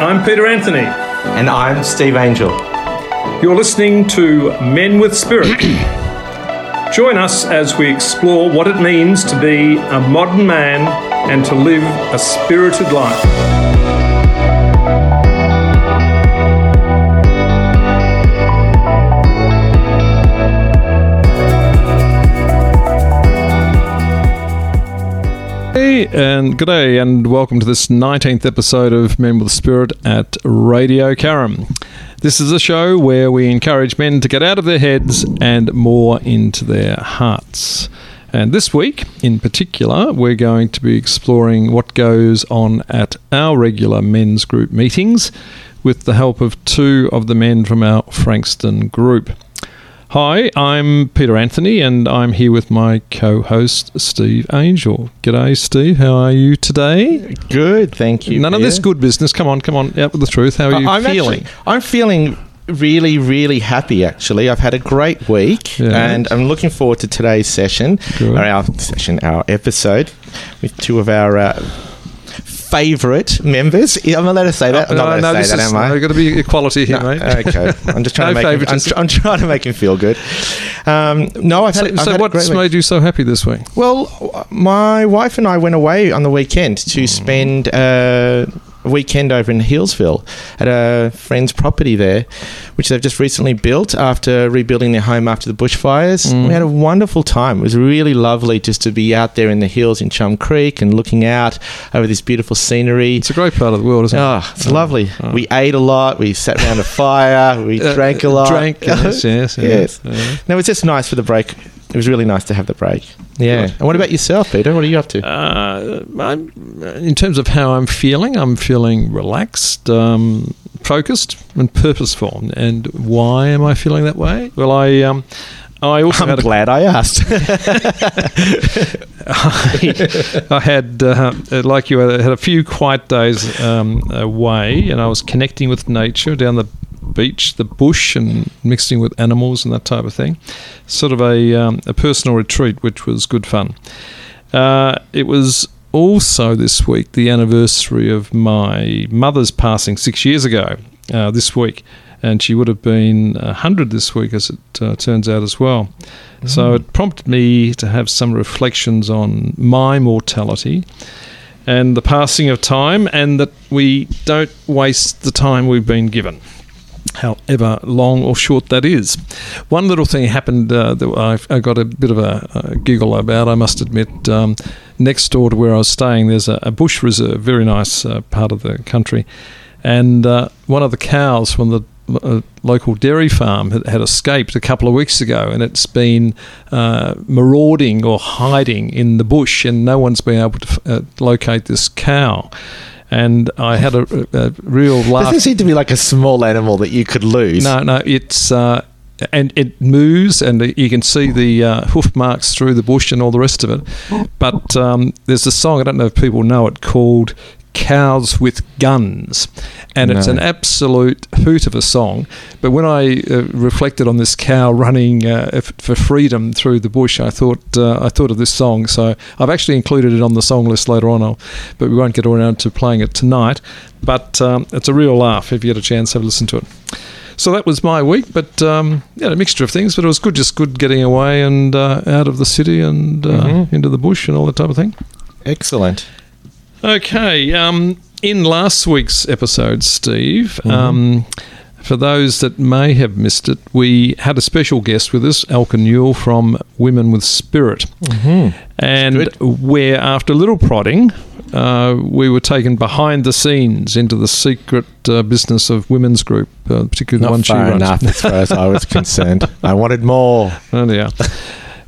I'm Peter Anthony. And I'm Steve Angel. You're listening to Men with Spirit. Join us as we explore what it means to be a modern man and to live a spirited life. And good day, and welcome to this 19th episode of Men with Spirit at Radio Karam. This is a show where we encourage men to get out of their heads and more into their hearts. And this week, in particular, we're going to be exploring what goes on at our regular men's group meetings with the help of two of the men from our Frankston group. Hi, I'm Peter Anthony, and I'm here with my co-host Steve Angel. G'day, Steve. How are you today? Good, thank you. None of this good business. Come on, come on, out with the truth. How are you I'm feeling? Actually, I'm feeling really, really happy. Actually, I've had a great week, and I'm looking forward to today's session, Good. or our session, our episode, with two of our. Uh, Favorite members. I'm not allowed to say that. I'm not allowed no, to say that, is, am I? I've got to be equality here, No, mate. okay, I'm just trying No to make. Him, I'm, tr- I'm trying to make him feel good. Um, no, I've had. So, I've so had what's made you so happy this week? Well, my wife and I went away on the weekend to spend uh, weekend over in Healesville at a friend's property there, which they've just recently built after rebuilding their home after the bushfires. Mm. We had a wonderful time. It was really lovely just to be out there in the hills in Chum Creek and looking out over this beautiful scenery. It's a great part of the world, isn't it? Oh, it's lovely. We ate a lot. We sat around a fire. We Uh, drank a lot. Drank, yes, yes, yes. Yeah. No, it's just nice for the break. It was really nice to have the break. Yeah. Good. And what about yourself, Peter? What are you up to? Uh, I'm, in terms of how I'm feeling, I'm feeling relaxed, um, focused, and purposeful. And why am I feeling that way? Well, I um, I also I'm glad I asked. I, I had, uh, like you, I had a few quiet days um, away, and I was connecting with nature down the beach, the bush, and mixing with animals and that type of thing. Sort of a, um, a personal retreat, which was good fun. Uh, it was also this week the anniversary of my mother's passing six years ago. Uh, this week, and she would have been hundred this week, as it uh, turns out as well. So it prompted me to have some reflections on my mortality and the passing of time, and that we don't waste the time we've been given however long or short that is. One little thing happened uh, that I, I got a bit of a, a giggle about, I must admit. Um, next door to where I was staying, there's a, a bush reserve, very nice uh, part of the country. And uh, one of the cows from the uh, local dairy farm had, had escaped a couple of weeks ago, and it's been uh, marauding or hiding in the bush, and no one's been able to uh, locate this cow. And I had a, a, real laugh. Doesn't seem to be like a small animal that you could lose. No, no, it's uh, and it moves, and you can see the uh, hoof marks through the bush and all the rest of it. But um, there's a song I don't know if people know it called "Cows with Guns," and it's an absolute hoot of a song. But when I uh, reflected on this cow running uh, for freedom through the bush, I thought uh, I thought of this song. So I've actually included it on the song list later on, I'll, but we won't get around to playing it tonight. But um, it's a real laugh if you get a chance, have a listen to it. So that was my week, but um, yeah, a mixture of things. But it was good, just good getting away and uh, out of the city and uh, Mhm. into the bush and all that type of thing. Excellent. Okay, um, in last week's episode, Steve, Mhm. um, for those that may have missed it, we had a special guest with us, Elka Newell from Women with Spirit, Mm-hmm. and where after a little prodding, uh, we were taken behind the scenes into the secret uh, business of women's group, uh, particularly the one Not she far runs. enough as far as I was concerned. I wanted more. Oh, yeah.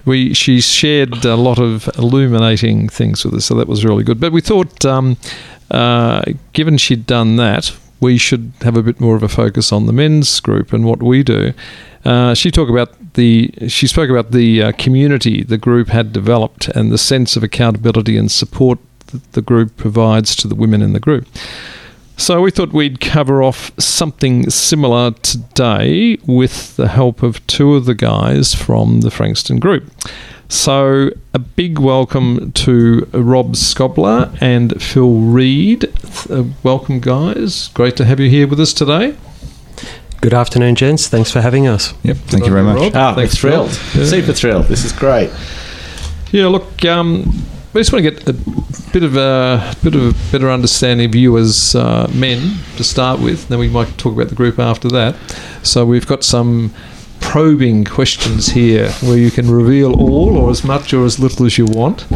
We she shared a lot of illuminating things with us, so that was really good. But we thought, um, uh, given she'd done that, we should have a bit more of a focus on the men's group and what we do. Uh, she talked about the she spoke about the uh, community the group had developed and the sense of accountability and support that the group provides to the women in the group. So we thought we'd cover off something similar today with the help of two of the guys from the Frankston group. So, a big welcome to Rob Scobler and Phil Reed. Uh, welcome, guys. Great to have you here with us today. Good afternoon, gents. Thanks for having us. Yep. Thank you very much. Rob. Ah, Thanks, thrilled. Yeah. Super thrilled. This is great. Yeah, look, um, we just want to get a bit of a bit of a better understanding of you as uh, men to start with. Then we might talk about the group after that. So we've got some probing questions here where you can reveal all or as much or as little as you want.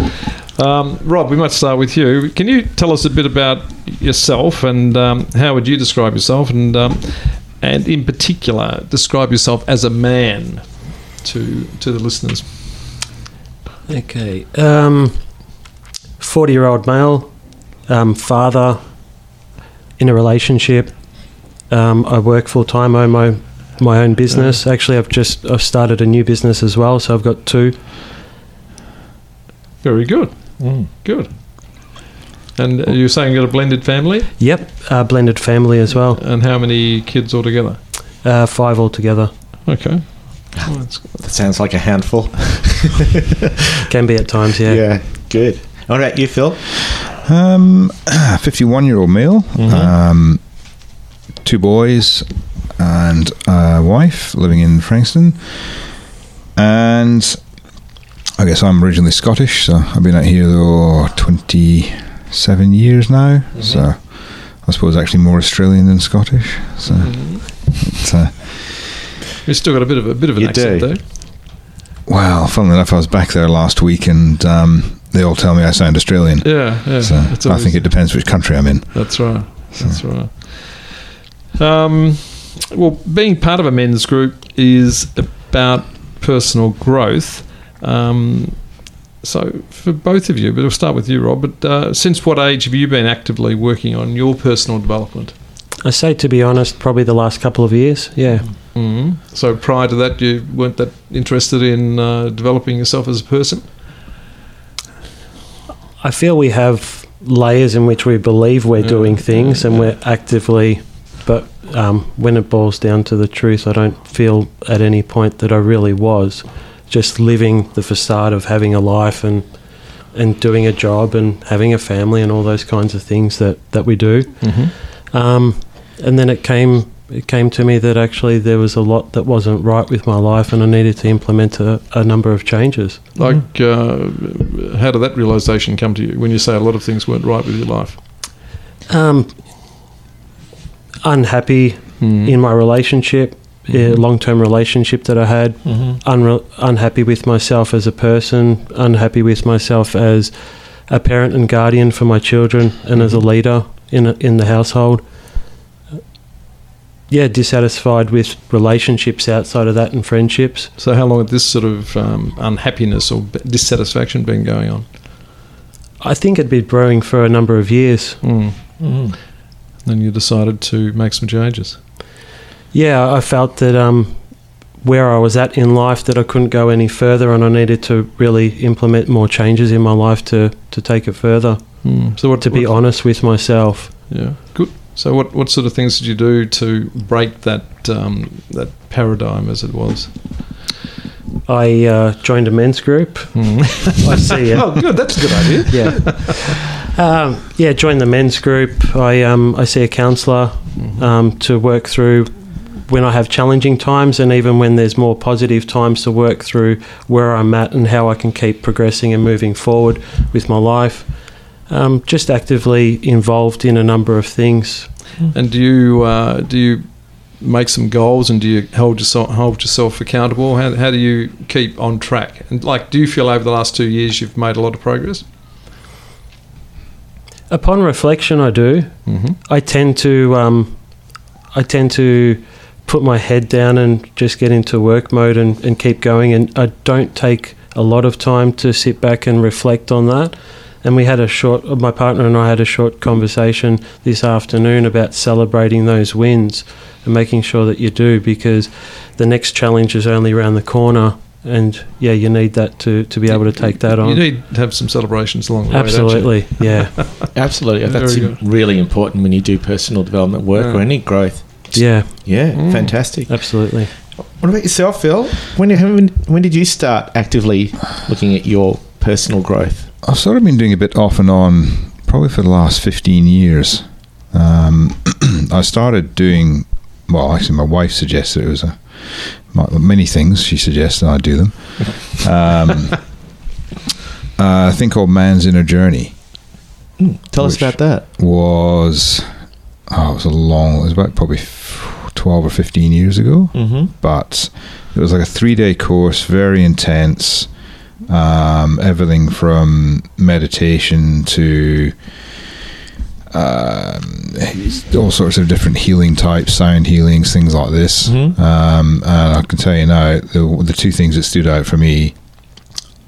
Um, Rob, we might start with you. Can you tell us a bit about yourself and um, how would you describe yourself and um, and in particular describe yourself as a man to to the listeners? Okay. Um, 40 year old male, um, father, in a relationship. Um, I work full time, own my, my own business. Actually, I've just I've started a new business as well, so I've got two. Very good. Good. And uh, you're saying you've got a blended family? Yep, uh, blended family as well. And how many kids altogether? Uh, five altogether. Okay. Well, That sounds like a handful. Can be at times, yeah. Yeah, good. All right, you, Phil. Um, 51 year old male, Mhm. um, two boys, and a wife living in Frankston. And I guess I'm originally Scottish, so I've been out here oh, 27 years now. So I suppose actually more Australian than Scottish. So it's, uh, You've still got a bit of a bit of an You accent do. though. well, funnily enough, I was back there last week, and um, they all tell me I sound Australian. Yeah, yeah. So It's I think it depends which country I'm in. That's right. That's right. Um, well, being part of a men's group is about personal growth. Um, so, for both of you, but we'll start with you, Rob. But uh, since what age have you been actively working on your personal development? I say, to be honest, probably the last couple of years. Yeah. mm So, prior to that, you weren't that interested in uh, developing yourself as a person? I feel we have layers in which we believe we're Yeah, doing things yeah, and we're actively, but um, when it boils down to the truth, I don't feel at any point that I really was. Just living the facade of having a life and and doing a job and having a family and all those kinds of things that, that we do. Mm-hmm. Um, and then it came it came to me that actually there was a lot that wasn't right with my life and I needed to implement a, a number of changes. Like, uh, how did that realization come to you when you say a lot of things weren't right with your life? Um, unhappy Mm. in my relationship, Mhm. long term relationship that I had, unre- unhappy with myself as a person, unhappy with myself as a parent and guardian for my children, and as a leader in a, in the household. Yeah, dissatisfied with relationships outside of that and friendships. So, how long had this sort of um, unhappiness or dissatisfaction been going on? I think it'd been brewing for a number of years. Mm. Mm. Then you decided to make some changes. Yeah, I felt that um, where I was at in life, that I couldn't go any further, and I needed to really implement more changes in my life to to take it further. Mm. So, what To be honest with myself, yeah, good. So, what what sort of things did you do to break that um, that paradigm as it was? I uh, joined a men's group. Mm. I see it. oh, good. That's a good idea. Yeah, um, yeah. Joined the men's group. I um, I see a counsellor um, to work through when I have challenging times, and even when there's more positive times to work through where I'm at and how I can keep progressing and moving forward with my life. Um, just actively involved in a number of things. And do you uh, do you make some goals and do you hold yourself hold yourself accountable? How, how do you keep on track? And like, do you feel over the last two years you've made a lot of progress? Upon reflection, I do. Mm-hmm. I tend to um, I tend to put my head down and just get into work mode and, and keep going and I don't take a lot of time to sit back and reflect on that. And we had a short my partner and I had a short conversation this afternoon about celebrating those wins and making sure that you do because the next challenge is only around the corner and yeah, you need that to, to be able to take that on. You need to have some celebrations along the way. Absolutely, yeah. Absolutely. That's good. really important when you do personal development work Yeah. or any growth. Yeah, Yeah, Mm. fantastic. absolutely. What about yourself, Phil? When, when when did you start actively looking at your personal growth? I've sort of been doing a bit off and on, probably for the last 15 years. Um, I started doing, well, actually, my wife suggested it was a, my- many things she suggested I do them. Um, a thing called Man's Inner Journey Tell us about that. was, oh, it was a long, it was about probably 12 or 15 years ago. Mm-hmm. but it was like a three day course, very intense. Um, everything from meditation to um, all sorts of different healing types, sound healings, things like this. Mhm. Um, and I can tell you now, the, the two things that stood out for me,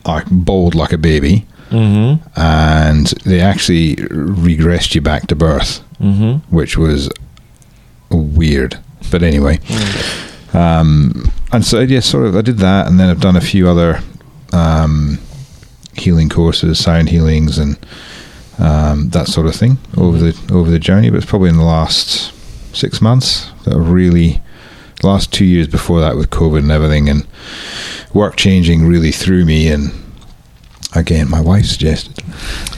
I bawled like a baby, Mm-hmm. and they actually regressed you back to birth Mm-hmm. which was weird. But anyway, um, and so yeah, sort of, I did that, and then I've done a few other um, healing courses, sound healings, and um, that sort of thing over the over the journey. But it's probably in the last six months that I've really, last two years before that with COVID and everything, and work changing really threw me and. Again, my wife suggested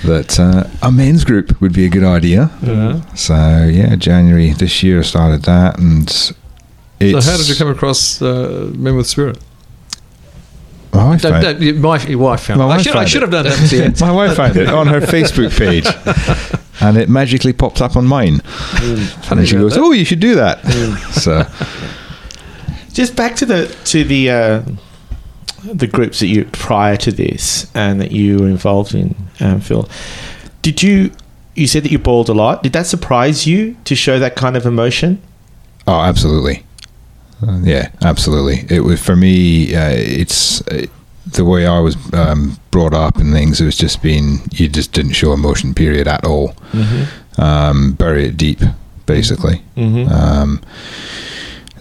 that uh, a men's group would be a good idea. Yeah. So yeah, January this year I started that, and it's, So how did you come across uh, Men with Spirit? My wife, Don't, found, don't, your, wife, your wife found My it. I wife should, I should have done that. Yeah. my wife found it on her Facebook page, and it magically popped up on mine. Funny and she goes, that. "Oh, you should do that." so Just back to the to the uh, the groups that you prior to this and that you were involved in, um, Phil. Did you you said that you bawled a lot? Did that surprise you to show that kind of emotion? Oh, absolutely. Yeah, absolutely. It was for me. Uh, it's uh, the way I was um, brought up and things. It was just being you just didn't show emotion. Period at all. Mm-hmm. Um, bury it deep, basically. Mm-hmm. Um,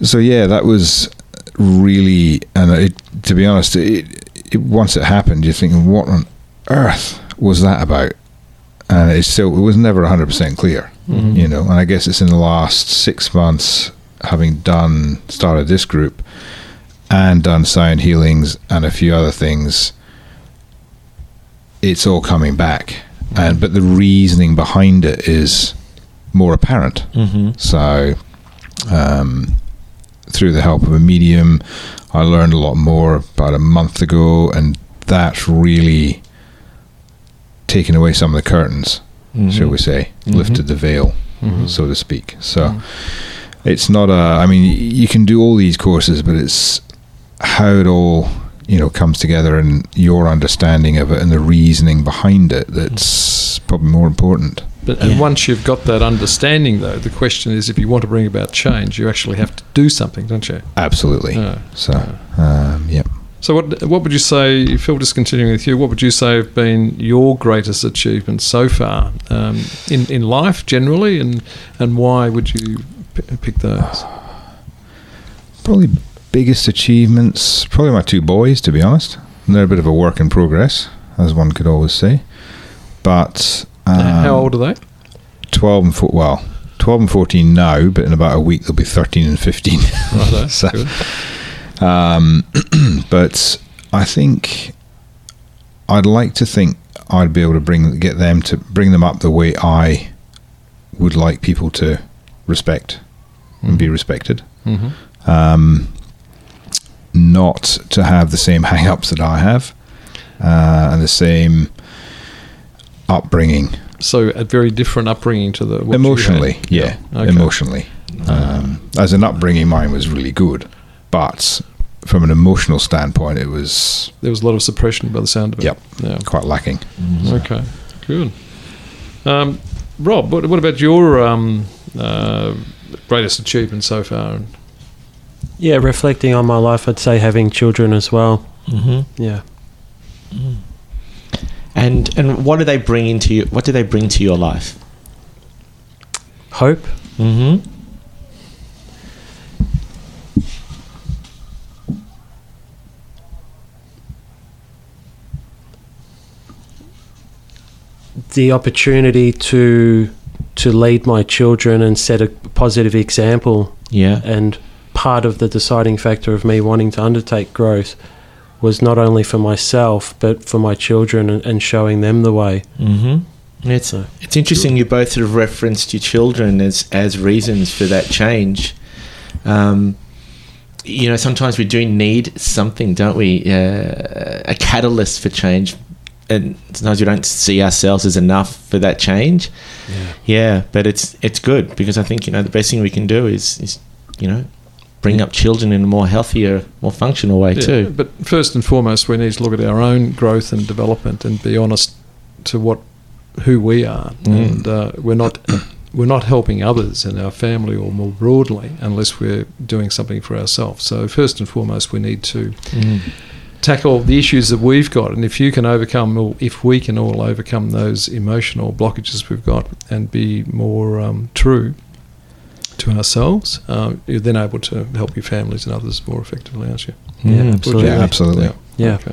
so yeah, that was really, and it, to be honest, it, it once it happened, you're thinking, what on earth was that about? And it's still, it was never 100 percent clear, Mhm. you know. And I guess it's in the last six months, having done started this group and done sound healings and a few other things, it's all coming back. And but the reasoning behind it is more apparent. Mm-hmm. So, um, through the help of a medium, I learned a lot more about a month ago, and that's really taken away some of the curtains, Mm-hmm. shall we say, Mhm. lifted the veil, Mhm. so to speak. So, it's not a. I mean, you can do all these courses, but it's how it all you know comes together and your understanding of it and the reasoning behind it that's probably more important. But and Yeah. once you've got that understanding, though, the question is, if you want to bring about change, you actually have to do something, don't you? Absolutely. Yeah. So, um, yeah. So, what what would you say, Phil? Just continuing with you, what would you say have been your greatest achievements so far um, in in life generally, and and why would you p- pick those? Probably biggest achievements, probably my two boys, to be honest. They're a bit of a work in progress, as one could always say. But um, How old are they? 12 and four, well, 12 and 14 now, but in about a week they'll be 13 and 15. Righto, So- Um, but I think I'd like to think I'd be able to bring get them to bring them up the way I would like people to respect and be respected. Mhm. Um, not to have the same hang-ups that I have uh, and the same upbringing So, a very different upbringing to the emotionally. had. Yeah, Okay. emotionally. Um, as an upbringing, mine was really good, but from an emotional standpoint, it was There was a lot of suppression by the sound of it. Yep. Yeah. quite lacking. Okay. Good. Um, Rob, what, what about your um, uh, greatest achievement so far? Yeah, reflecting on my life, I'd say having children as well. Mm-hmm. Yeah. And and what do they bring into you? What do they bring to your life? Hope. Mm-hmm. the opportunity to to lead my children and set a positive example Yeah. and part of the deciding factor of me wanting to undertake growth was not only for myself but for my children and, and showing them the way. Mm-hmm. It's So it's interesting. You both sort of referenced your children as as reasons for that change. Um, you know, sometimes we do need something, don't we? Uh, a catalyst for change, and sometimes we don't see ourselves as enough for that change. yeah. Yeah, but it's it's good because I think you know the best thing we can do is is you know bring up children in a more healthier, more functional way Yeah, too. But first and foremost, we need to look at our own growth and development and be honest to what who we are, Mm. and uh, we're not we're not helping others in our family or more broadly unless we're doing something for ourselves. So first and foremost, we need to Mm. Tackle the issues that we've got, and if you can overcome, or if we can all overcome those emotional blockages we've got, and be more um, true to ourselves, um, you're then able to help your families and others more effectively, aren't you? Yeah, Mm. absolutely. Yeah, absolutely. Yeah. Yeah. Okay.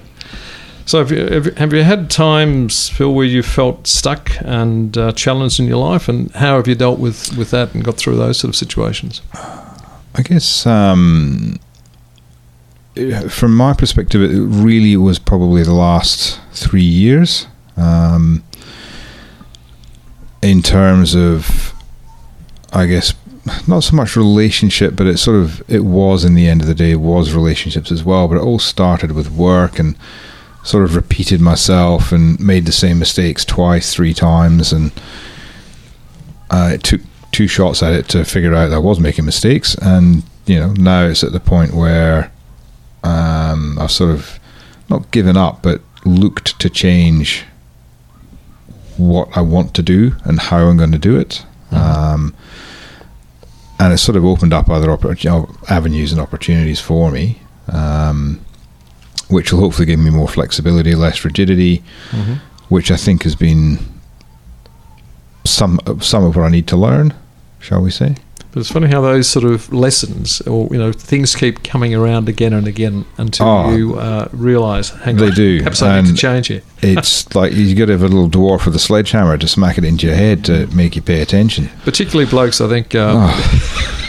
So, have you, have you- had times, Phil, where you felt stuck and uh, challenged in your life, and how have you dealt with, with that and got through those sort of situations? I guess um, from my perspective, it really was probably the last three years. Um, in terms of, I guess, not so much relationship, but it sort of it was in the end of the day was relationships as well. But it all started with work and sort of repeated myself and made the same mistakes twice, three times, and uh, it took two shots at it to figure out I was making mistakes. And you know now it's at the point where um, I've sort of not given up, but looked to change what I want to do and how I'm going to do it. Um, and it's sort of opened up other oppor- avenues and opportunities for me, um, which will hopefully give me more flexibility, less rigidity, which I think has been some some of what I need to learn, shall we say? But it's funny how those sort of lessons, or you know, things keep coming around again and again until Oh. you uh, realise, hang They on, do, perhaps I need to change it. It's like you've got to have a little dwarf with a sledgehammer to smack it into your head to make you pay attention. Particularly blokes, I think. Uh, Oh,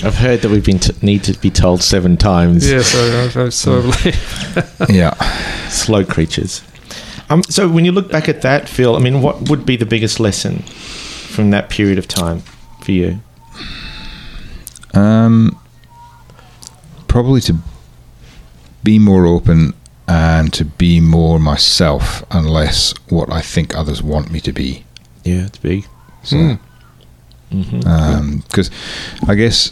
I've heard that we've been t- need to be told seven times. Yeah, so, uh, so I believe. yeah. slow creatures. Um, so when you look back at that, Phil, I mean, what would be the biggest lesson from that period of time for you? Um, probably to be more open and to be more myself and less what I think others want me to be. Yeah, it's big. So, Mm. Mm-hmm. because I guess,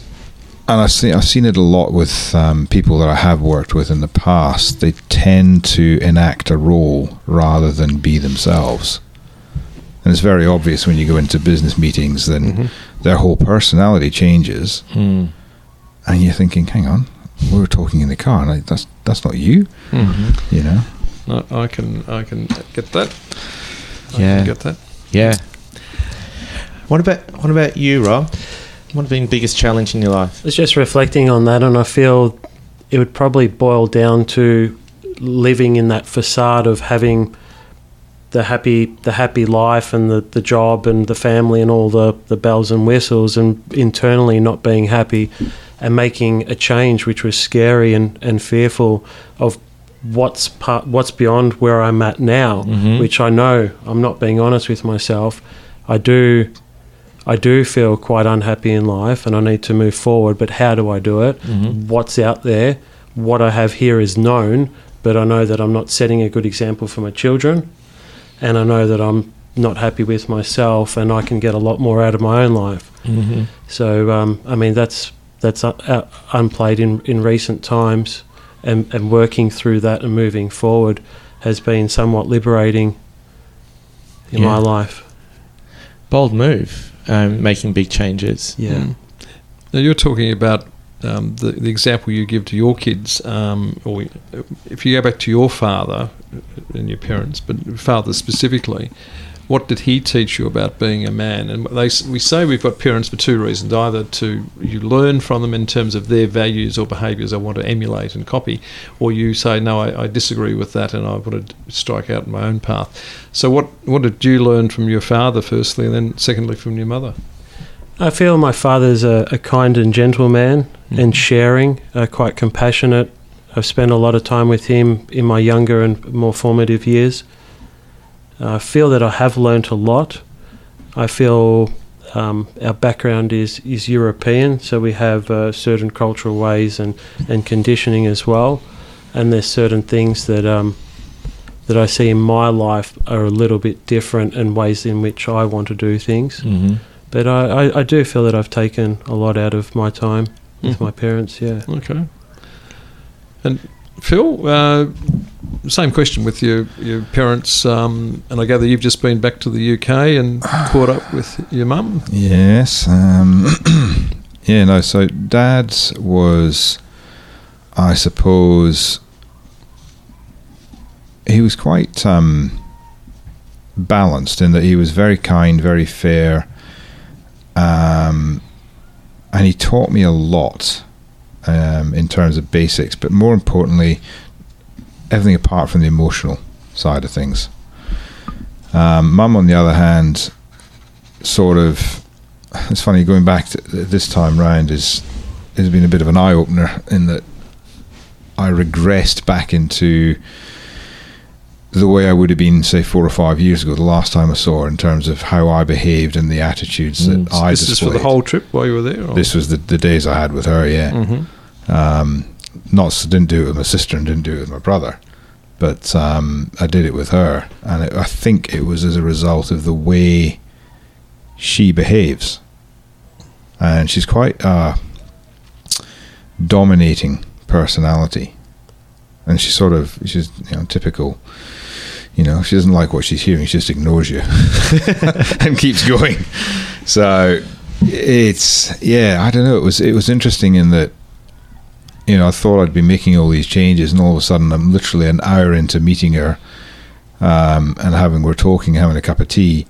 and I see, I've seen it a lot with um, people that I have worked with in the past. They tend to enact a role rather than be themselves, and it's very obvious when you go into business meetings. Then Mm-hmm. Their whole personality changes, Mm. and you're thinking, "Hang on, we were talking in the car, and I, that's that's not you," Mm-hmm. you know. I, I can, I can get that. I Yeah. can get that. Yeah. What about what about you, Rob? What has been the biggest challenge in your life? It's just reflecting on that, and I feel it would probably boil down to living in that facade of having the happy the happy life and the, the job and the family and all the, the bells and whistles and internally not being happy and making a change which was scary and, and fearful of what's part, what's beyond where I'm at now, Mhm. which I know I'm not being honest with myself. I do I do feel quite unhappy in life and I need to move forward, but how do I do it? Mhm. What's out there? What I have here is known, but I know that I'm not setting a good example for my children and I know that I'm not happy with myself and I can get a lot more out of my own life. Mm-hmm. So, um, I mean, that's that's uh, uh, unplayed in, in recent times, and, and working through that and moving forward has been somewhat liberating in Yeah. my life. Bold move, um, making big changes. Yeah. Mm. Now you're talking about um, the the example you give to your kids, um, or if you go back to your father and your parents, but father specifically, what did he teach you about being a man? And they we say we've got parents for two reasons: either to you learn from them in terms of their values or behaviours I want to emulate and copy, or you say no, I, I disagree with that and I want to strike out my own path. So what what did you learn from your father firstly, and then secondly from your mother? I feel my father's a, a kind and gentle man and sharing, uh, quite compassionate. I've spent a lot of time with him in my younger and more formative years. I feel that I have learnt a lot. I feel um, our background is, is European, so we have uh, certain cultural ways and, and conditioning as well. And there's certain things that um, that I see in my life are a little bit different and ways in which I want to do things. Mm-hmm. But I, I, I do feel that I've taken a lot out of my time with Mhm. my parents, yeah. Okay. And Phil, uh, same question with your your parents, um, and I gather you've just been back to the UK and caught up with your mum. Yes. Um, yeah, no, so dad's was, I suppose, he was quite um, balanced in that he was very kind, very fair, um, and he taught me a lot um, in terms of basics, but more importantly, everything apart from the emotional side of things. Um, Mum, on the other hand, sort of it's funny going back to this time round is has been a bit of an eye opener in that I regressed back into the way I would have been say four or five years ago the last time I saw her in terms of how I behaved and the attitudes Mm. that I this is for the whole trip while you were there. Or? this was the, the days I had with her yeah hmm um, not didn't do it with my sister and didn't do it with my brother, but um, I did it with her, and it, I think it was as a result of the way she behaves, and she's quite a dominating personality, and she's sort of she's you know typical. You know, she doesn't like what she's hearing; she just ignores you and keeps going. So it's yeah, I don't know. It was it was interesting in that you know, I thought I'd be making all these changes, and all of a sudden, I'm literally an hour into meeting her, um, and having we're talking, having a cup of tea,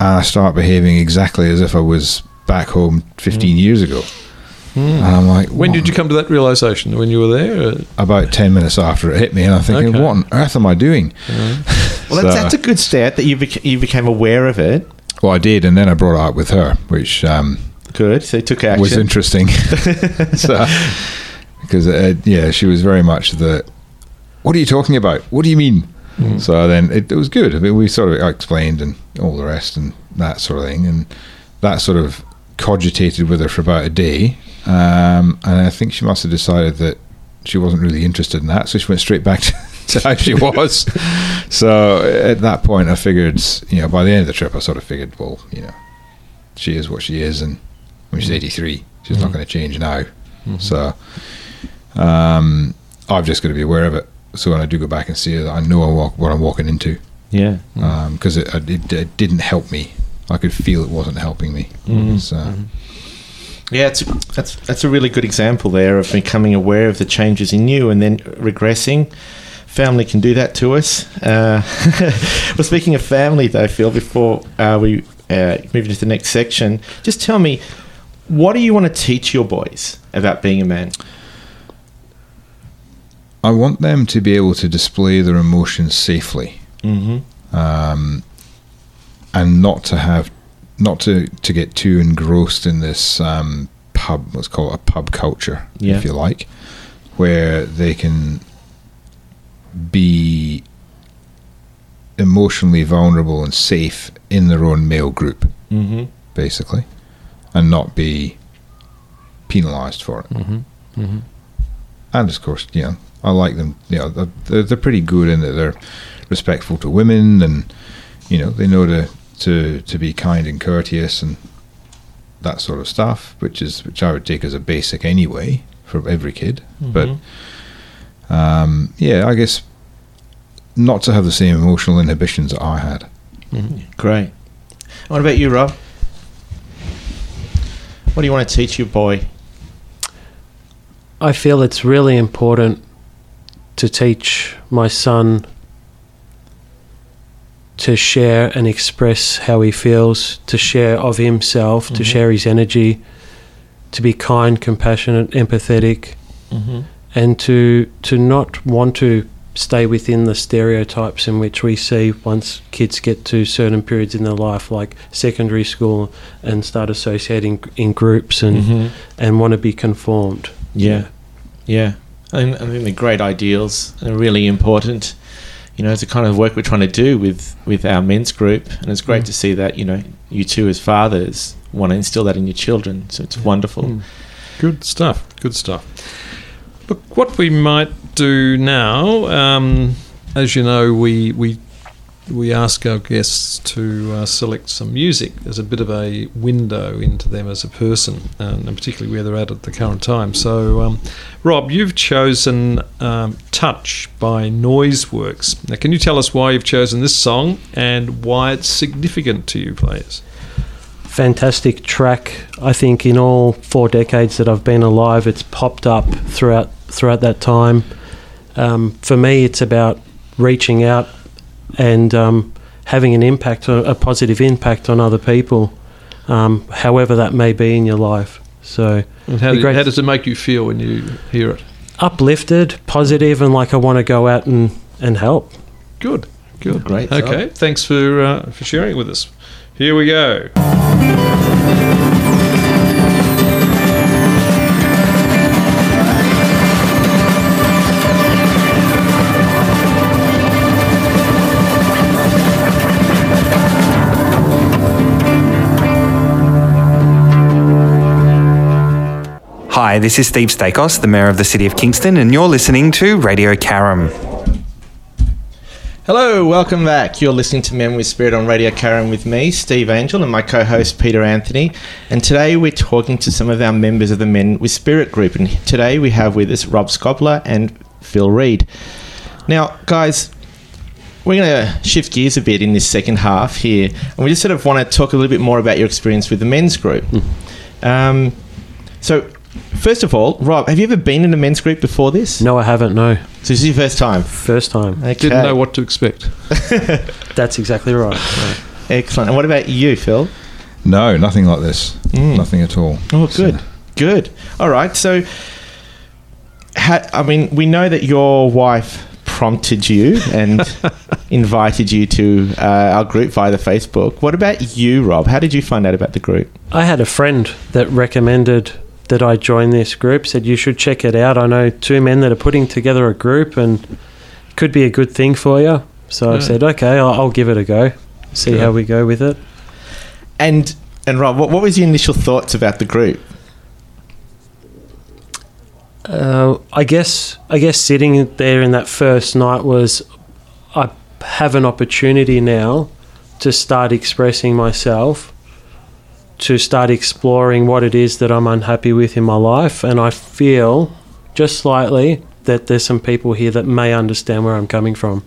and I start behaving exactly as if I was back home 15 years ago, and I'm like, When what? did you come to that realization? When you were there? About 10 minutes after it hit me, and I'm thinking, Okay. what on earth am I doing? Well, So- that's, that's a good start that you beca- you became aware of it. Well, I did, and then I brought it up with her, which um, Good. So you took action. was interesting. so, because uh, yeah, she was very much the. What are you talking about? What do you mean? Mm. So then it, it was good. I mean, we sort of explained and all the rest and that sort of thing, and that sort of cogitated with her for about a day. Um, and I think she must have decided that she wasn't really interested in that, so she went straight back to, to how she was. so at that point, I figured, you know, by the end of the trip, I sort of figured, well, you know, she is what she is, and when she's 83, she's not Mhm. going to change now. Mhm. So um, I've just got to be aware of it. So when I do go back and see her, I know I walk, what I'm walking into yeah. because it, it, it didn't help me. I could feel it wasn't helping me. Mhm. So Yeah, it's, that's that's a really good example there of becoming aware of the changes in you and then regressing. Family can do that to us. Uh, well, speaking of family, though, Phil, before uh, we uh, move into the next section, just tell me, what do you want to teach your boys about being a man? I want them to be able to display their emotions safely Mm-hmm. um, and not to have not to, to get too engrossed in this um, pub let's call it a pub culture Yeah. if you like where they can be emotionally vulnerable and safe in their own male group Mm-hmm. basically and not be penalized for it Mhm. Mhm. and of course, you know, I like them. You know, they're- they're, they're pretty good in that they're respectful to women, and you know, they know to to to be kind and courteous and that sort of stuff, which is which I would take as a basic anyway for every kid. But um, yeah, I guess not to have the same emotional inhibitions that I had. Mhm. Great. What about you, Rob? What do you want to teach your boy? I feel it's really important to teach my son to share and express how he feels, to share of himself, to Mhm. share his energy, to be kind, compassionate, empathetic, Mm-hmm. and to to not want to stay within the stereotypes in which we see once kids get to certain periods in their life, like secondary school, and start associating in groups and Mhm. and want to be conformed. Yeah, yeah. I think, I think the great ideals are really important. You know, it's the kind of work we're trying to do with with our men's group, and it's great Mm. to see that you know you two as fathers want to instill that in your children. So it's wonderful. Mm. Good stuff. Good stuff. Look, what we might do now, um, as you know, we we we ask our guests to uh, select some music as a bit of a window into them as a person, and particularly where they're at at the current time. So, um, Rob, you've chosen um, "Touch" by Noiseworks. Now, can you tell us why you've chosen this song and why it's significant to you, players? fantastic track. I think in all four decades that I've been alive, it's popped up throughout throughout that time. Um, for me, it's about reaching out and um, having an impact, a a positive impact on other people, um, however that may be in your life. So how, do- great. how does it make you feel when you hear it? uplifted, positive, and like I want to go out and, and help. Good, good, Great job. Okay, thanks for uh, for sharing it with us. Here we go. Hi, this is Steve Staikos, the Mayor of the City of Kingston, and you're listening to Radio Karam. Hello, welcome back. You're listening to Men with Spirit on Radio Karen with me, Steve Angel, and my co-host Peter Anthony. And today we're talking to some of our members of the Men with Spirit group. And today we have with us Rob Scobler and Phil Reed. Now, guys, we're going to shift gears a bit in this second half here, and we just sort of want to talk a little bit more about your experience with the men's group. Um, so, first of all, Rob, have you ever been in a men's group before this? No, I haven't. No, So this is your first time. first time. Okay. Didn't know what to expect. That's exactly right. Excellent. And what about you, Phil? No, nothing like this. Mm. Nothing at all. Oh, So- good, good. All right. So, ha- I mean, we know that your wife prompted you and invited you to uh, our group via the Facebook. What about you, Rob? How did you find out about the group? I had a friend that recommended that I join this group, said you should check it out. I know two men that are putting together a group and it could be a good thing for you. So I said, okay, I'll, I'll give it a go, see Good. how we go with it. And and Rob, what, what was your initial thoughts about the group? Uh, I guess I guess sitting there in that first night was I have an opportunity now to start expressing myself, to start exploring what it is that I'm unhappy with in my life, and I feel just slightly that there's some people here that may understand where I'm coming from.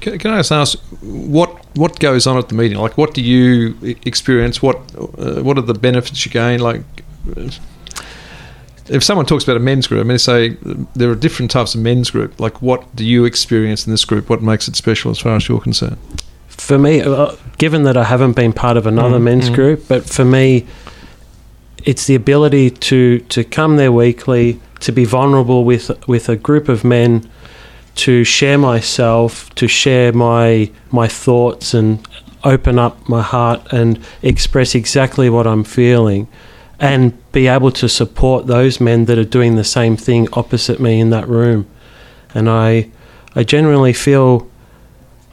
Can, can I just ask what what goes on at the meeting? Like, what do you experience? What uh, what are the benefits you gain? Like, if someone talks about a men's group, I mean, say there are different types of men's group. Like, what do you experience in this group? What makes it special, as far as you're concerned? For me, uh, given that I haven't been part of another Mm, men's mm. group, but for me, it's the ability to to come there weekly, to be vulnerable with with a group of men, to share myself, to share my my thoughts, and open up my heart and express exactly what I'm feeling, and be able to support those men that are doing the same thing opposite me in that room, and I I generally feel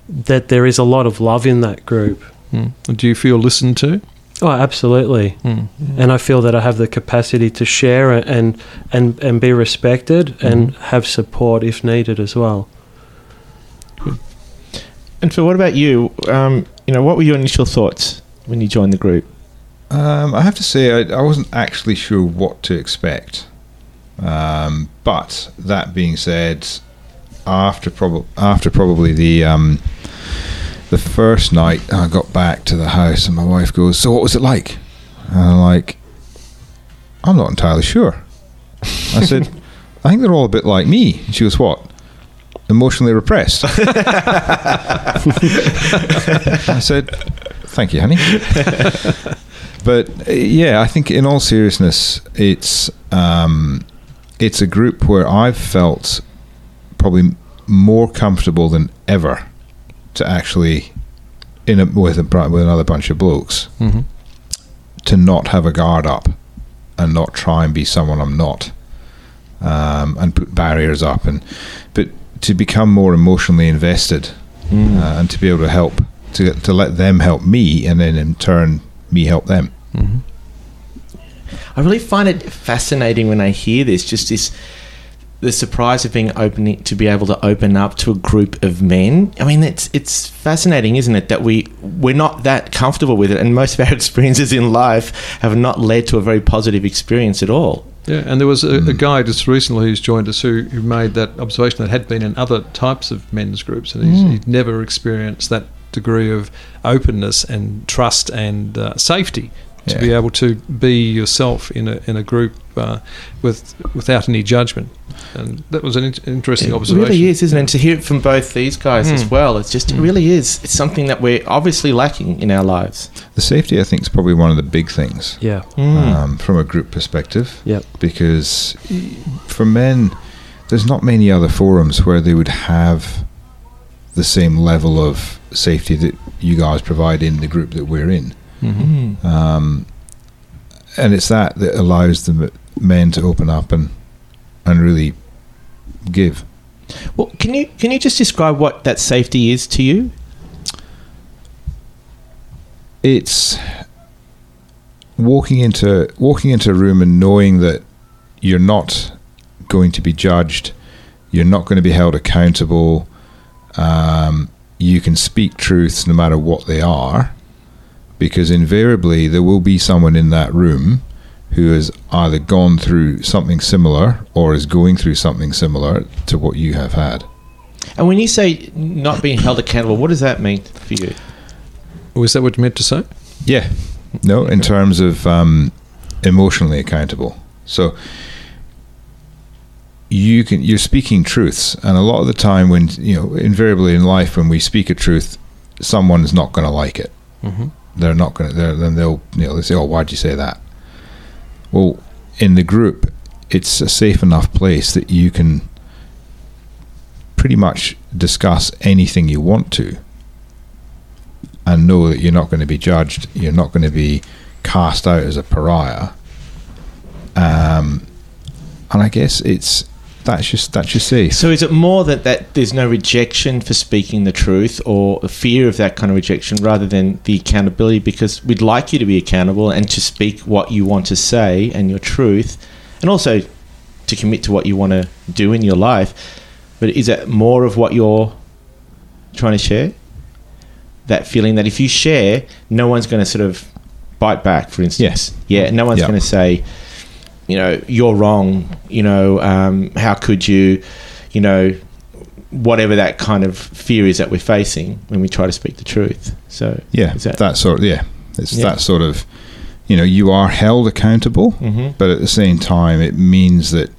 that there is a lot of love in that group. Hmm. Do you feel listened to? Oh, absolutely. Hmm. And I feel that I have the capacity to share and and and be respected and have support if needed as well. And Phil, what about you? Um, you know, what were your initial thoughts when you joined the group? Um, I have to say, I, I wasn't actually sure what to expect. Um, but that being said, after prob- after probably the um, the first night, I got back to the house, and my wife goes, "So what was it like?" And I'm like, "I'm not entirely sure." I said, "I think they're all a bit like me." And she goes, "What?" Emotionally repressed. I said, "Thank you, honey." but yeah, I think in all seriousness, it's um, it's a group where I've felt probably more comfortable than ever to actually in a, with a with another bunch of blokes hmm to not have a guard up and not try and be someone I'm not, um, and put barriers up, and but to become more emotionally invested Mm. uh, and to be able to help to to let them help me, and then in turn me help them. hmm I really find it fascinating when I hear this. Just this, the surprise of being open to be able to open up to a group of men. I mean, it's it's fascinating, isn't it? That we we're not that comfortable with it, and most of our experiences in life have not led to a very positive experience at all. Yeah, and there was a, a Mm. guy just recently who's joined us who, who made that observation that had been in other types of men's groups, and he's, Mm. he'd never experienced that degree of openness and trust and uh, safety to Yeah. be able to be yourself in a in a group uh, with without any judgment, and that was an in- interesting It observation. really is, isn't it? And to hear it from both these guys as Mm. well, it's just it Mm. really is. It's something that we're obviously lacking in our lives. The safety, I think, is probably one of the big things Yeah. um, from a group perspective. Yep. Because for men, there's not many other forums where they would have the same level of safety that you guys provide in the group that we're in. Mhm. Mm. Um, and it's that that allows the m- men to open up and and really give. Well, can you can you just describe what that safety is to you? It's walking into walking into a room and knowing that you're not going to be judged, you're not going to be held accountable. Um, you can speak truths no matter what they are, because invariably there will be someone in that room who has either gone through something similar or is going through something similar to what you have had. And when you say not being held accountable, what does that mean for you? Was that what you meant to say? Yeah. No, in terms of um, emotionally accountable. So you can you're speaking truths, and a lot of the time, when you know, invariably in life, when we speak a truth, someone's not going to like it. Mm-hmm. They're not going to. Then they'll you know they say, "Oh, why'd you say that?" Well, in the group, it's a safe enough place that you can pretty much discuss anything you want to and know that you're not going to be judged, you're not going to be cast out as a pariah. Um, and I guess it's that's just that's just see. So is it more that, that there's no rejection for speaking the truth or a fear of that kind of rejection rather than the accountability because we'd like you to be accountable and to speak what you want to say and your truth and also to commit to what you want to do in your life. But is it more of what you're trying to share? That feeling that if you share, no one's going to sort of bite back, for instance. Yes. Yeah, no one's Yeah. going to say, you know, you're wrong. You know, um, how could you, you know, whatever that kind of fear is that we're facing when we try to speak the truth. So Yeah, is that, that sort. Yeah, it's Yeah. that sort of. You know, you are held accountable, hmm but at the same time, it means that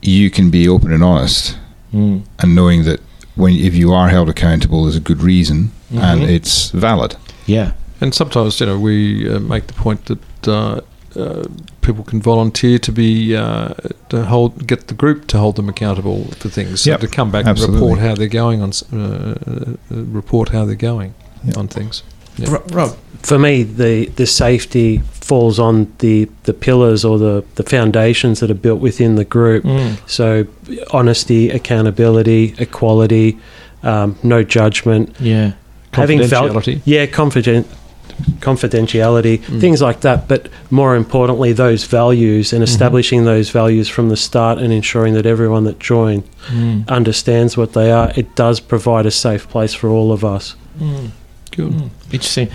you can be open and honest, Mm. and knowing that when if you are held accountable, there's a good reason and Mhm. it's valid. Yeah. And sometimes, you know, we uh, make the point that uh, uh, people can volunteer to be uh, to hold, get the group to hold them accountable for things. So Yep, to come back absolutely. and report how they're going on, uh, uh, report how they're going Yep. on things. Yeah. Ro- Rob. For me, the, the safety falls on the, the pillars or the, the foundations that are built within the group. Mm. So, honesty, accountability, equality, um, no judgment, Yeah. having val- Confidentiality. yeah, confident, confidentiality, Mm. things like that. But more importantly, those values and establishing those values from the start and ensuring that everyone that joined Mm. understands what they are. It does provide a safe place for all of us. Mm. Good. Mm. Interesting.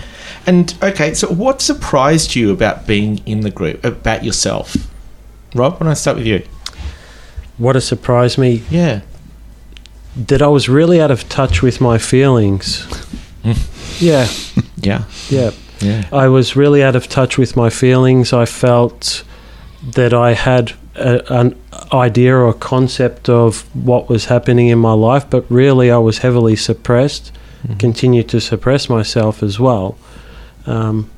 And okay, so what surprised you about being in the group, about yourself? Rob, why don't I start with you? What has surprised me Yeah. that I was really out of touch with my feelings. Yeah, Yeah. yeah. Yeah. I was really out of touch with my feelings. I felt that I had a, an idea or concept of what was happening in my life, but really I was heavily suppressed, Mhm. continued to suppress myself as well. Um,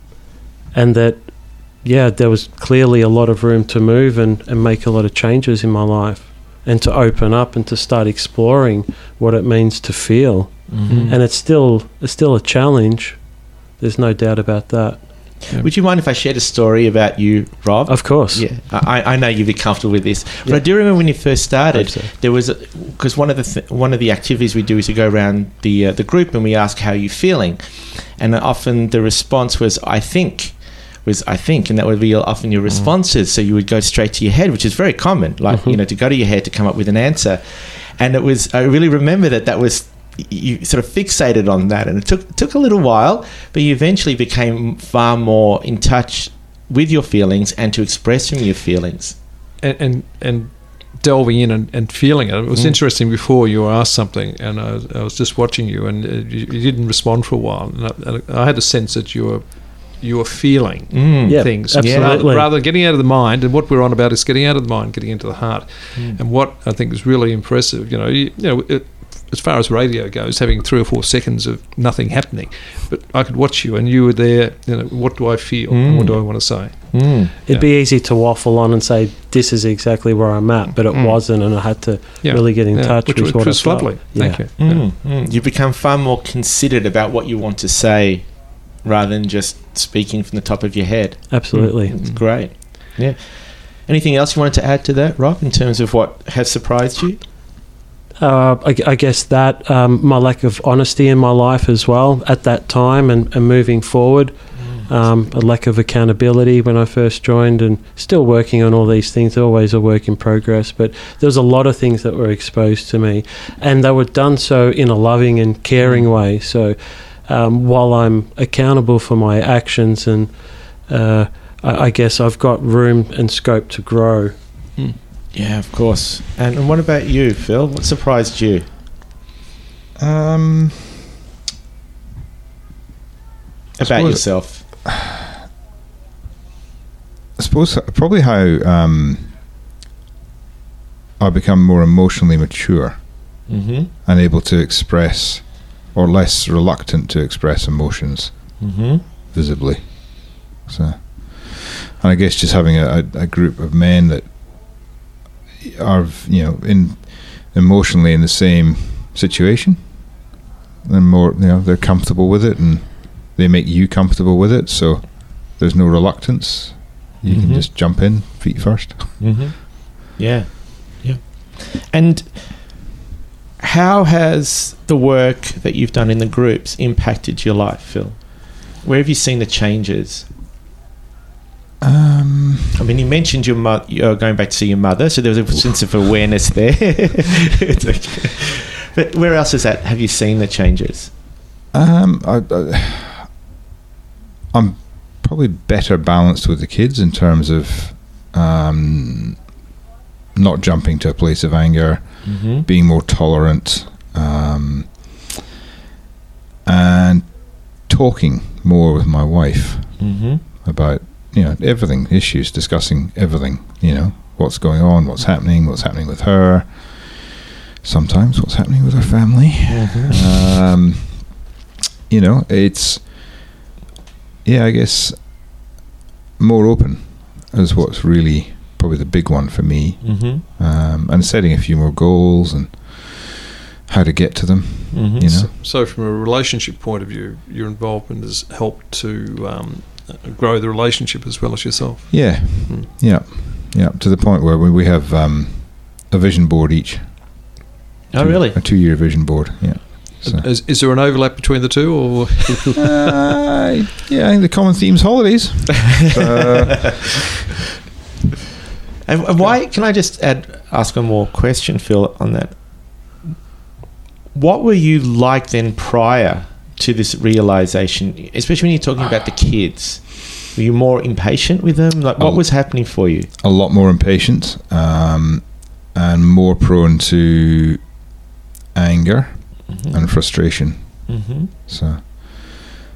and that, yeah, there was clearly a lot of room to move and, and make a lot of changes in my life. and to open up and to start exploring what it means to feel. Mhm. And it's still it's still a challenge. There's no doubt about that. Would you mind if I shared a story about you, Rob? Of course. Yeah, I, I know you'd be comfortable with this, but Yeah. I do remember when you first started. So. There was because one of the th- one of the activities we do is we go around the uh, the group and we ask how you feeling, and often the response was I think, was I think, and that would be often your responses. So you would go straight to your head, which is very common, like you know to go to your head to come up with an answer, and it was I really remember that that was. You sort of fixated on that, and it took took a little while, but you eventually became far more in touch with your feelings and to expressing your feelings. and and, and delving in and, and feeling it. It was Mm. interesting before you were asked something, and I, was- I was just watching you, and uh, you, you didn't respond for a while, and I, and I had a sense that you were you were feeling Mm. Yeah, things absolutely. rather, rather than getting out of the mind. And what we're on about is getting out of the mind, getting into the heart. Mm. And what I think is really impressive, you know, you, you know. It, as far as radio goes, having three or four seconds of nothing happening, but I could watch you, and you were there. You know, what do I feel? and what Mm. do I want to say? Mm. It'd be easy to waffle on and say this is exactly where I'm at, but it Mm. wasn't, and I had to Yeah. really get in Yeah, touch which, with was- what which was I felt. lovely. Yeah. Thank you. Yeah. Mm. Mm. You become far more considered about what you want to say rather than just speaking from the top of your head. Absolutely. It's great. Yeah. Anything else you wanted to add to that, Rob, in terms of what has surprised you? Uh, I, I guess that um, my lack of honesty in my life as well at that time and, and moving forward, um, a lack of accountability when I first joined, and still working on all these things. Always a work in progress, but there was a lot of things that were exposed to me, and they were done so in a loving and caring way. So um, while I'm accountable for my actions, and uh, I, I guess I've got room and scope to grow. Yeah, of course. And, and what about you, Phil? What surprised you? Um, About yourself? I suppose probably how um, I become more emotionally mature Mm-hmm. and able to express, or less reluctant to express emotions Mm-hmm. visibly. So, and I guess just having a, a, a group of men that are, you know, in emotionally in the same situation, and more, you know, they're comfortable with it, and they make you comfortable with it. So there's no reluctance. You Mhm. can just jump in feet first. Mm-hmm. Yeah, yeah. And how has the work that you've done in the groups impacted your life, Phil? Where have you seen the changes? Um, I mean, you mentioned your mo- you're going back to see your mother, so there was a sense of awareness there. It's okay. But where else is that? Have you seen the changes? Um, I, I, I'm probably better balanced with the kids in terms of um, not jumping to a place of anger, Mm-hmm. being more tolerant, um, and talking more with my wife Mm-hmm. about you know everything, issues, discussing everything. You know what's going on, what's happening, what's happening with her. Sometimes what's happening with her family um, you know, it's yeah, I guess more open is what's really probably the big one for me, Mm-hmm. um, and setting a few more goals and how to get to them. Mm-hmm. You know, So, from a relationship point of view, your involvement has helped to um, grow the relationship as well as yourself. yeah, Mm. yeah, yeah, to the point where we, we have um, a vision board each. Oh, Two- really? A two-year vision board. Yeah. So. Is, is there an overlap between the two, or uh, yeah, I think the common theme's holidays. Uh, And and why? Can I just add, ask one more question, Phil, on that? What were you like then prior to this realization, especially when you're talking about the kids? Were you more impatient with them? Like, what was happening for you? a lot more impatient um, and more prone to anger and frustration. Mm-hmm. So,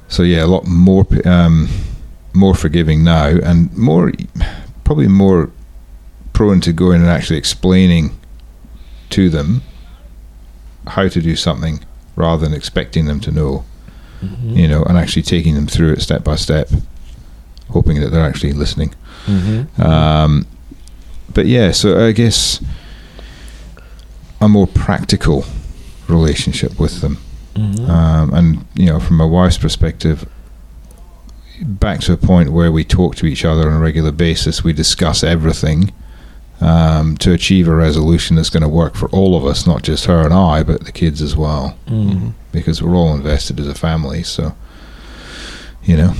so yeah, a lot more um, more forgiving now, and more probably more prone to going and actually explaining to them how to do something rather than expecting them to know. Mm-hmm. You know, and actually taking them through it step by step, hoping that they're actually listening. Mm-hmm. Um, but yeah, so I guess a more practical relationship with them. Mhm. Um, and you know, from my wife's perspective, back to a point where we talk to each other on a regular basis, we discuss everything um, to achieve a resolution that's going to work for all of us, not just her and I, but the kids as well, Mm. because we're all invested as a family. So, you know,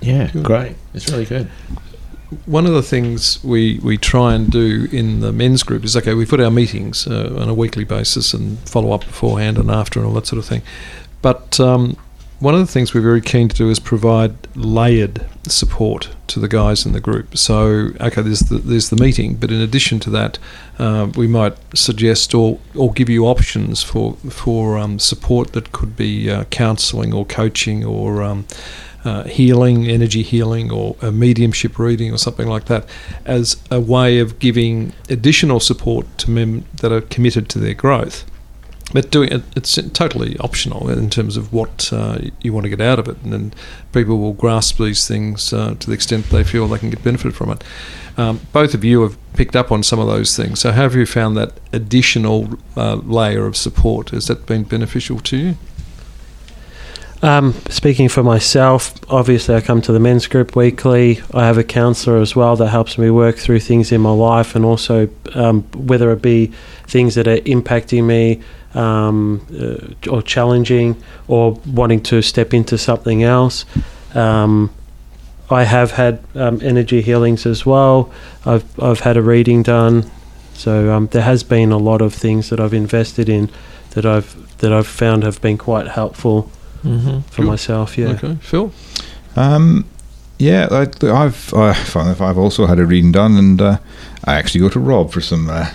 Yeah, Good. great. It's really good. One of the things we, we try and do in the men's group is okay, we put our meetings uh, on a weekly basis and follow up beforehand and after and all that sort of thing. But um, one of the things we're very keen to do is provide layered support to the guys in the group. So, okay, there's the, there's the meeting, but in addition to that, uh, we might suggest or, or give you options for for um, support that could be uh, counselling or coaching or um, uh, healing, energy healing, or a mediumship reading, or something like that, as a way of giving additional support to men that are committed to their growth. But doing it, it's totally optional in terms of what uh, you want to get out of it, and then people will grasp these things uh, to the extent they feel they can get benefit from it. Um, both of you have picked up on some of those things. So, how have you found that additional uh, layer of support? Has that been beneficial to you? Um, speaking for myself, obviously I come to the men's group weekly. I have a counsellor as well that helps me work through things in my life, and also um, whether it be things that are impacting me um, uh, or challenging, or wanting to step into something else. Um, I have had um, energy healings as well. I've I've had a reading done, so um, there has been a lot of things that I've invested in that I've that I've found have been quite helpful Mm-hmm. for Good. myself. Yeah. Okay, Phil. Um, yeah, I, I've I've also had a reading done, and uh, I actually go to Rob for some uh,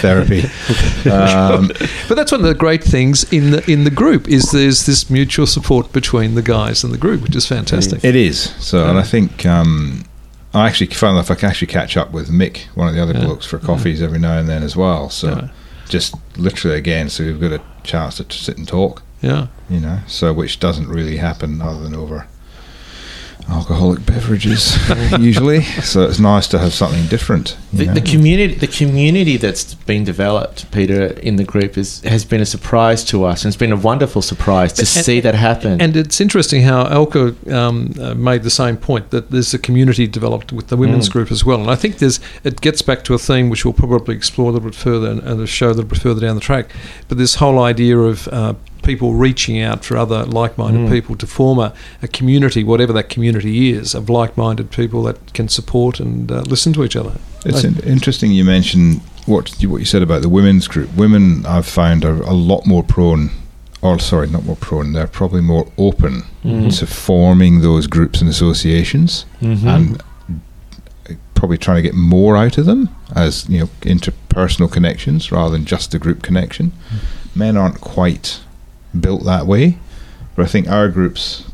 therapy. um, But that's one of the great things in the in the group is there's this mutual support between the guys in the group, which is fantastic. it is so, and I think um, I actually found if I can actually catch up with Mick, one of the other Yeah. blokes, for coffees every now and then as well. So Yeah. just literally again, so we've got a chance to sit and talk. Yeah. you know, so which doesn't really happen other than over alcoholic beverages usually. So it's nice to have something different. The, the community, the community that's been developed, Peter, in the group is has been a surprise to us, and it's been a wonderful surprise to But- and- see that happen. And it's interesting how Elka um, uh, made the same point that there's a community developed with the women's Mm. group as well. And I think there's it gets back to a theme which we'll probably explore a little bit further and, and a show a little bit further down the track. But this whole idea of uh, people reaching out for other like-minded Mm. people to form a, a community, whatever that community is, of like-minded people that can support and uh, listen to each other. It's in- interesting you mentioned what you, what you said about the women's group. Women, I've found, are a lot more prone, or sorry, not more prone. They're probably more open Mhm. to forming those groups and associations, Mhm. and probably trying to get more out of them as you know interpersonal connections rather than just a group connection. Men aren't quite built that way, but I think our group's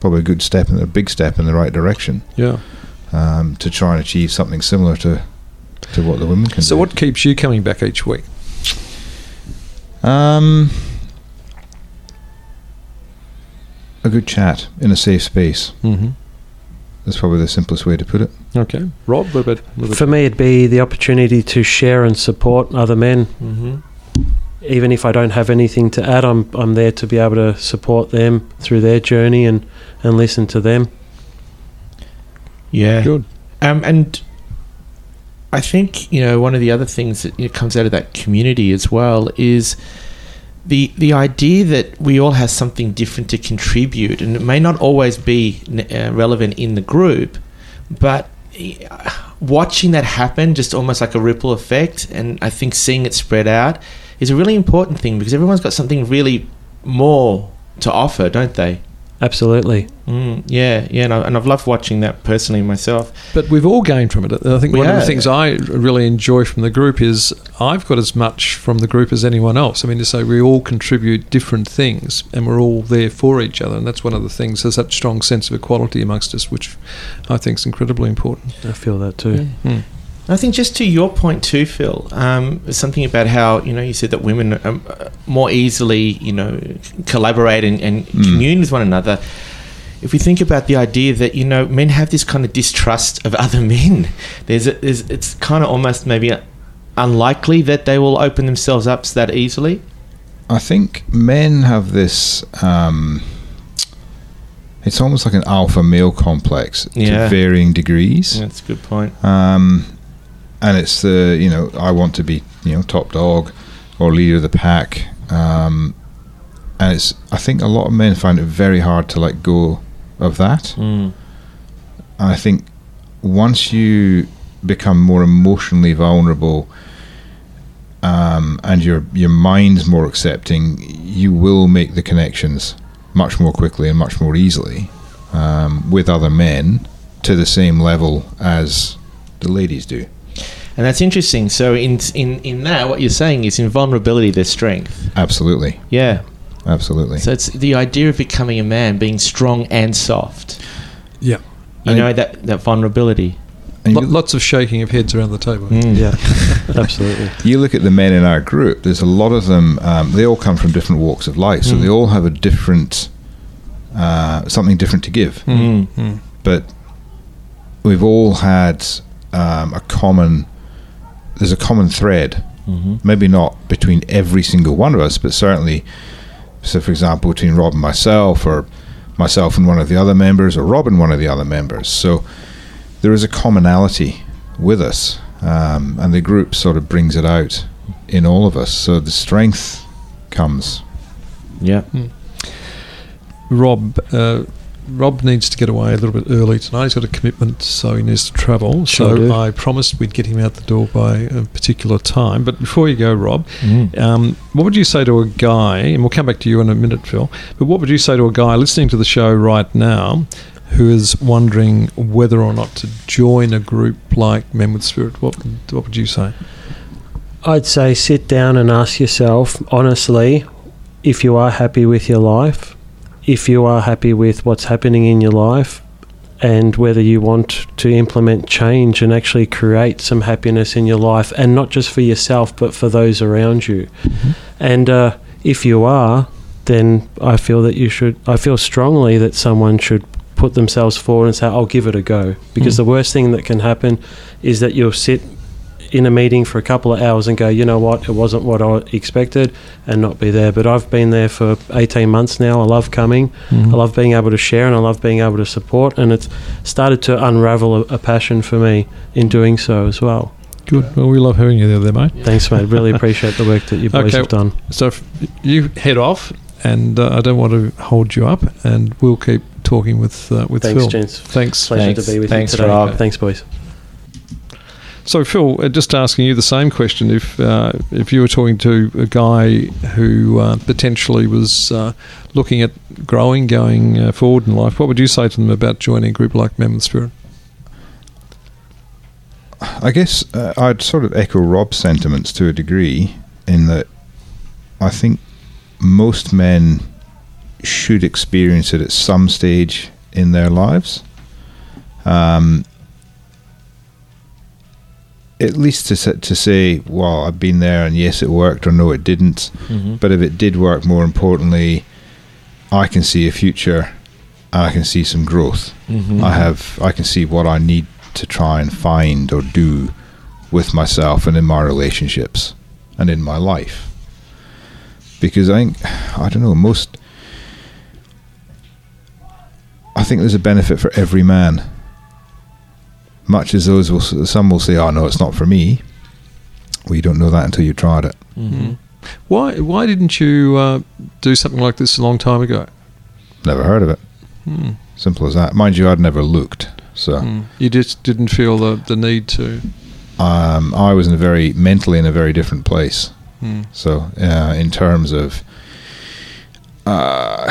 probably a good step and a big step in the right direction Yeah. um, to try and achieve something similar to to what the women can do. So do. what keeps you coming back each week? Um, a good chat in a safe space. Mm-hmm. That's probably the simplest way to put it. Okay. Rob, what about, what about For me, it'd be the opportunity to share and support other men. Mhm. Even if I don't have anything to add, I'm I'm there to be able to support them through their journey and and listen to them. Yeah. Good. Um, and I think you know one of the other things that you know, comes out of that community as well is the the idea that we all have something different to contribute, and it may not always be uh, relevant in the group, but uh, watching that happen, just almost like a ripple effect, and I think seeing it spread out is a really important thing because everyone's got something really more to offer, don't they? Absolutely. Mm, yeah, yeah, and, I, and I've loved watching that personally myself. But we've all gained from it. I think We one of the things I really enjoy from the group is I've got as much from the group as anyone else. I mean, to say we all contribute different things and we're all there for each other. And that's one of the things, there's that strong sense of equality amongst us, which I think is incredibly important. I feel that too. Hmm. I think just to your point too, Phil, um, something about how you know you said that women um, uh, more easily you know collaborate and, and Mm. commune with one another. If we think about the idea that you know men have this kind of distrust of other men, there's, a, there's it's kind of almost maybe a, unlikely that they will open themselves up that easily? I think men have this. Um, it's almost like an alpha male complex Yeah. to varying degrees. That's a good point. Um, and it's the you know I want to be you know top dog or leader of the pack. Um, and it's I think a lot of men find it very hard to let go of that. Mm. I think once you become more emotionally vulnerable um, and your your mind's more accepting, you will make the connections much more quickly and much more easily um, with other men to the same level as the ladies do. And that's interesting. So in in in that, what you're saying is in vulnerability, there's strength. Absolutely, Yeah. absolutely. So it's the idea of becoming a man, being strong and soft. Yeah. You And- know that that vulnerability. And Lo- you, lots of shaking of heads around the table. Mm. Yeah, absolutely. you look at the men in our group. There's a lot of them. Um, they all come from different walks of life, so Mm. they all have a different uh, something different to give. Mm. Mm. but we've all had um, a common there's a common thread hmm maybe not between every single one of us but certainly so for example between rob and myself or myself and one of the other members or rob and one of the other members. So there is a commonality with us um, and the group sort of brings it out in all of us. So the strength comes. Yeah. Rob, uh, Rob needs to get away a little bit early tonight. He's got a commitment, so he needs to travel. Sure so do. I promised we'd get him out the door by a particular time. But before you go, Rob, Mm. um, what would you say to a guy? And we'll come back to you in a minute, Phil. But what would you say to a guy listening to the show right now? Who is wondering whether or not to join a group like Men with Spirit? What what would you say? I'd say sit down and ask yourself honestly if you are happy with your life, if you are happy with what's happening in your life, and whether you want to implement change and actually create some happiness in your life, and not just for yourself, but for those around you. And uh, if you are, then I feel that you should, I feel strongly that someone should put themselves forward and say, I'll give it a go. Because Mm. the worst thing that can happen is that you'll sit in a meeting for a couple of hours and go, you know what, it wasn't what I expected, and not be there. But I've been there for 18 months now. I love coming. I love being able to share and I love being able to support. And it's started to unravel a, a passion for me in doing so as well. Good. Well, we love having you there, there mate. Thanks, mate. Really appreciate the work that you boys Okay. have done. So if you head off, and uh, I don't want to hold you up, and we'll keep talking with uh, with Thanks, Phil. gents. Thanks. Pleasure Thanks. to be with Thanks, you today. Rob. Thanks, boys. So Phil, uh, just asking you the same question: if uh, if you were talking to a guy who uh, potentially was uh, looking at growing, going uh, forward in life, what would you say to them about joining a group like with Spirit? I guess uh, I'd sort of echo Rob's sentiments to a degree in that I think most men should experience it at some stage in their lives. Um, at least to to say, well, I've been there and yes, it worked, or no, it didn't. Mhm. But if it did work, more importantly, I can see a future and I can see some growth. Mhm. I have I can see what I need to try and find or do with myself and in my relationships and in my life. Because I think I don't know, most I think there's a benefit for every man. Much as those will some will say, "Oh no, it's not for me." Well, you don't know that until you tried it. Mhm. Why why didn't you uh, do something like this a long time ago? Never heard of it. Hmm. Simple as that. Mind you, I'd never looked. So Hmm. You just didn't feel the, the need to. um, I was in a very mentally in a very different place. Hmm. So, uh, in terms of uh,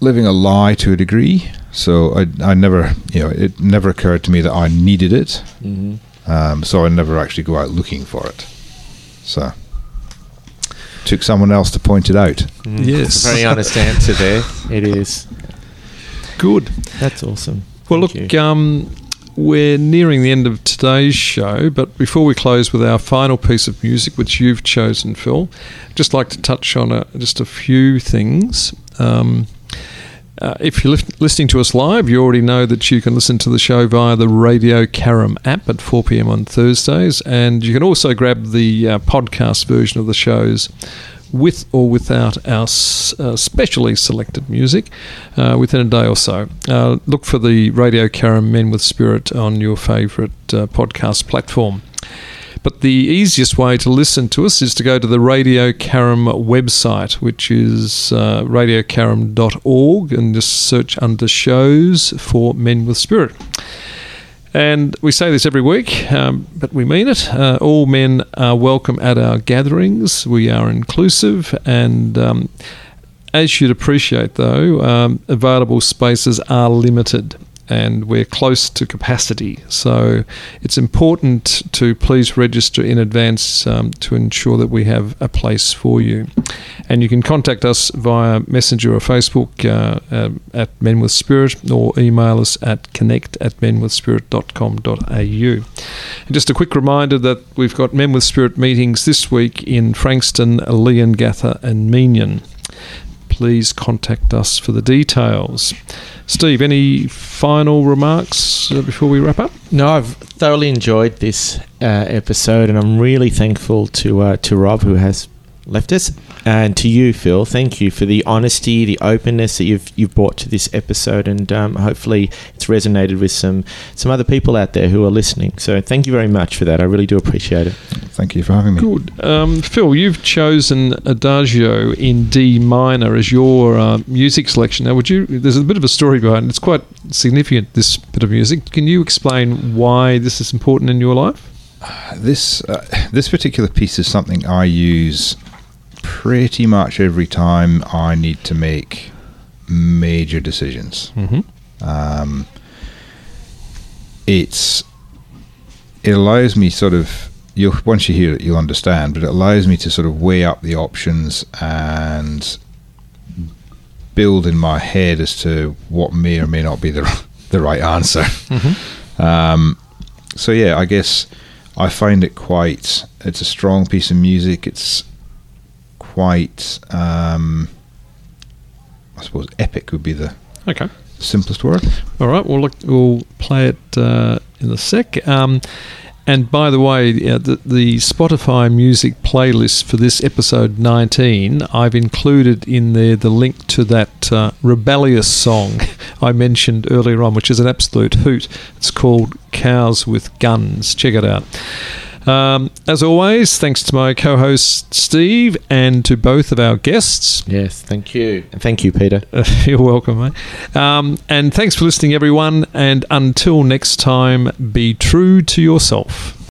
living a lie to a degree, so I, I never, you know, it never occurred to me that I needed it. Mhm. Um, so I never actually go out looking for it. So, took someone else to point it out. Yes. Very honest answer there. It is. Good. That's awesome. Well, Thank look, you. um, we're nearing the end of today's show, but before we close with our final piece of music, which you've chosen, Phil, I'd just like to touch on a, just a few things. Um, Uh, if you're listening to us live, you already know that you can listen to the show via the Radio Caram app at 4 pm on Thursdays, and you can also grab the uh, podcast version of the shows with or without our uh, specially selected music uh, within a day or so. Uh, look for the Radio Caram Men with Spirit on your favourite uh, podcast platform. But the easiest way to listen to us is to go to the Radio Caram website, which is uh, radiocaram.org, and just search under shows for Men with Spirit. And we say this every week, um, but we mean it. Uh, all men are welcome at our gatherings. We are inclusive, and um, as you'd appreciate, though, um, available spaces are limited and we're close to capacity. So it's important to please register in advance um, to ensure that we have a place for you. And you can contact us via Messenger or Facebook uh, uh, at Men with Spirit or email us at connect at menwithspirit.com.au. And just a quick reminder that we've got Men with Spirit meetings this week in Frankston, Leongatha, and Meeniyan please contact us for the details. Steve, any final remarks uh, before we wrap up? No, I've thoroughly enjoyed this uh, episode, and I'm really thankful to uh, to Rob who has left us, and to you, Phil. Thank you for the honesty, the openness that you've you've brought to this episode, and um, hopefully it's resonated with some some other people out there who are listening. So thank you very much for that. I really do appreciate it. Thank you for having me. Good. Um, Phil, you've chosen Adagio in D minor as your uh, music selection. Now, would you? There's a bit of a story behind it. It's quite significant, this bit of music. Can you explain why this is important in your life? This uh, this particular piece is something I use pretty much every time I need to make major decisions. Mm-hmm. Um, it's it allows me sort of you'll once you hear it you'll understand, but it allows me to sort of weigh up the options and build in my head as to what may or may not be the the right answer. Um, so yeah, I guess I find it quite. It's a strong piece of music. It's quite. Um, I suppose epic would be the Okay. simplest word. All right. Well, look, we'll play it uh, in a sec. Um, and by the way, uh, the, the Spotify music playlist for this episode 19, I've included in there the link to that uh, rebellious song I mentioned earlier on, which is an absolute hoot. It's called Cows with Guns. Check it out. Um, as always, thanks to my co host Steve and to both of our guests. Yes, thank you, and thank you, Peter. Uh, you're welcome, mate. Um, and thanks for listening, everyone. And until next time, be true to yourself.